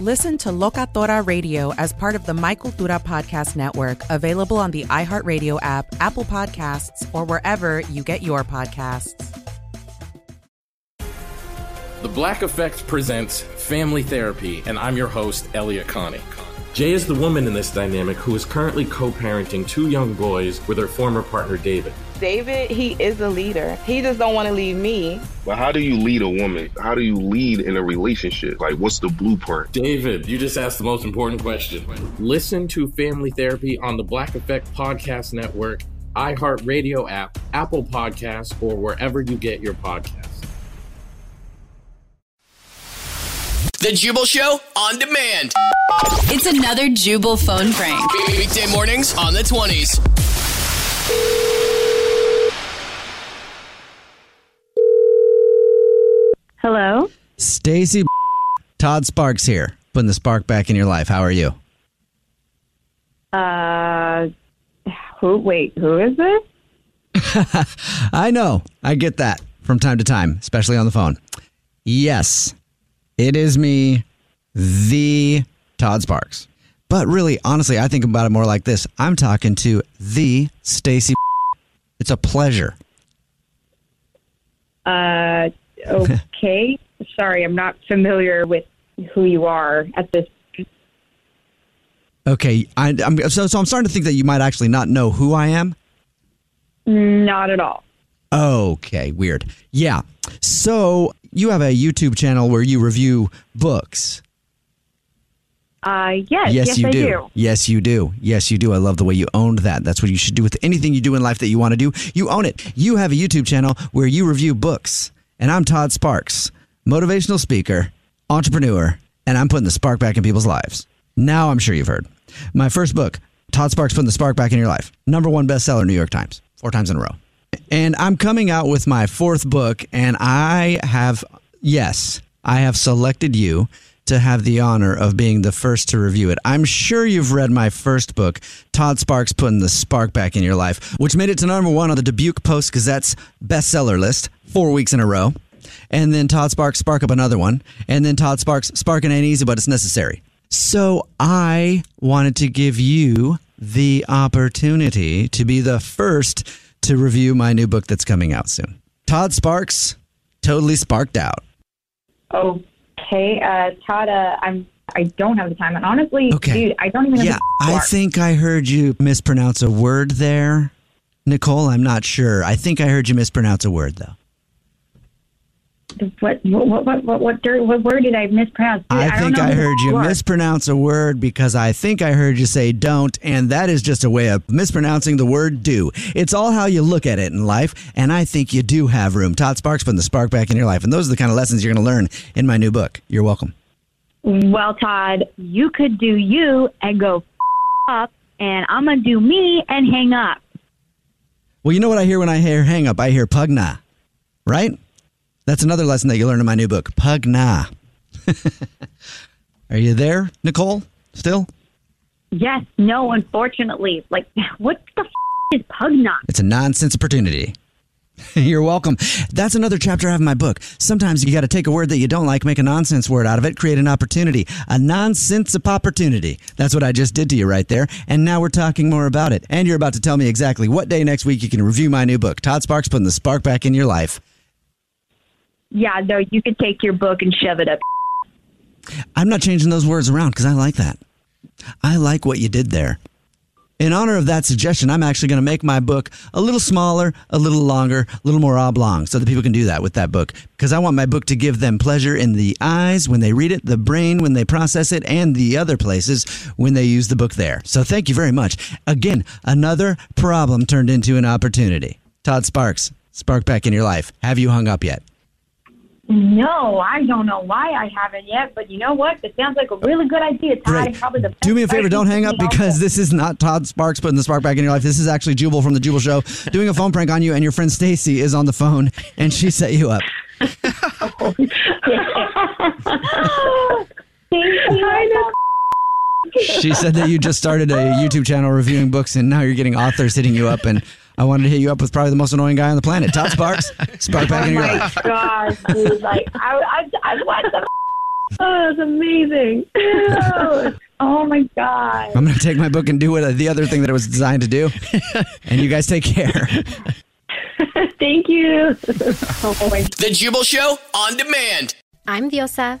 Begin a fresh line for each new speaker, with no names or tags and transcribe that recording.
Listen to Locatora Radio as part of the My Cultura Podcast Network, available on the iHeartRadio app, Apple Podcasts, or wherever you get your podcasts.
The Black Effect presents Family Therapy, and I'm your host, Elliott Connie. Jay is the woman in this dynamic who is currently co parenting two young boys with her former partner, David.
David, he is a leader. He just don't want to leave me.
But how do you lead a woman? How do you lead in a relationship? Like, what's the blueprint?
David, you just asked the most important question. Listen to Family Therapy on the Black Effect Podcast Network, iHeartRadio app, Apple Podcasts, or wherever you get your podcasts.
The Jubal Show on demand.
It's another Jubal phone prank.
Weekday mornings on the 20s.
Stacy Todd Sparks here. Putting the spark back in your life. How are you?
Uh who wait, who is this?
I know. I get that from time to time, especially on the phone. Yes. It is me, the Todd Sparks. But really, honestly, I think about it more like this. I'm talking to the Stacy. It's a pleasure.
Uh, okay. Sorry, I'm not familiar with who you are at this.
Okay, I, am so so. I'm starting to think that you might actually not know who I am.
Not at all.
Okay, weird. Yeah. So you have a YouTube channel where you review books.
Uh, yes, yes, yes
you
I
do.
do.
Yes, you do. Yes, you do. I love the way you owned that. That's what you should do with anything you do in life that you want to do. You own it. You have a YouTube channel where you review books. And I'm Todd Sparks, motivational speaker, entrepreneur, and I'm putting the spark back in people's lives. Now I'm sure you've heard. My first book, Todd Sparks Putting the Spark Back in Your Life, number one bestseller, New York Times, four times in a row. And I'm coming out with my fourth book, and I have, yes, I have selected you to have the honor of being the first to review it. I'm sure you've read my first book, Todd Sparks Putting the Spark Back in Your Life, which made it to number one on the Dubuque Post Gazette's bestseller list four weeks in a row. And then Todd Sparks Spark Up another one. And then Todd Sparks Sparking Ain't Easy, but it's necessary. So I wanted to give you the opportunity to be the first to review my new book that's coming out soon. Todd Sparks, totally sparked out.
Oh, Okay, uh, Todd, uh, I'm. I don't have the time, and honestly, okay. dude, I don't even.
Yeah, I think I heard you mispronounce a word there, Nicole. I'm not sure. I think I heard you mispronounce a word though.
What what what what what, what word did I mispronounce?
I,
I
think I heard you
are.
mispronounce a word because I think I heard you say don't, and that is just a way of mispronouncing the word do. It's all how you look at it in life, and I think you do have room. Todd Sparks putting the spark back in your life, and those are the kind of lessons you're going to learn in my new book. You're welcome.
Well, Todd, you could do you and go up, and I'm gonna do me and hang up.
Well, you know what I hear when I hear hang up? I hear pugna, right? That's another lesson that you learn in my new book, Pugna. Are you there, Nicole? Still?
Yes. No. Unfortunately, like, what the f- is Pugna?
It's a nonsense opportunity. You're welcome. That's another chapter I have in my book. Sometimes you got to take a word that you don't like, make a nonsense word out of it, create an opportunity. A nonsense opportunity. That's what I just did to you right there. And now we're talking more about it. And you're about to tell me exactly what day next week you can review my new book, Todd Sparks Putting the Spark Back in Your Life.
Yeah, no, you could take your book and shove it up.
I'm not changing those words around because I like that. I like what you did there. In honor of that suggestion, I'm actually going to make my book a little smaller, a little longer, a little more oblong so that people can do that with that book. Because I want my book to give them pleasure in the eyes when they read it, the brain when they process it, and the other places when they use the book there. So thank you very much. Again, another problem turned into an opportunity. Todd Sparks, Spark back in your life. Have you hung up yet?
No, I don't know why I haven't yet, but you know what? It sounds like a really good idea, Todd. Probably the
Do me a favor, don't hang up because this is not Todd Sparks putting the spark back in your life. This is actually Jubal from the Jubal Show doing a phone prank on you, and your friend Stacy is on the phone, and she set you up. She said that you just started a YouTube channel reviewing books, and now you're getting authors hitting you up, and I wanted to hit you up with probably the most annoying guy on the planet, Todd Sparks. Spark back oh in your life.
Oh
your
my
life.
gosh, dude! Like I, I, I watched the. Oh, that's amazing! Ew. Oh my god!
I'm going to take my book and do what uh, the other thing that it was designed to do, and you guys take care.
Thank you. Oh my.
The Jubal Show on demand.
I'm Diosa.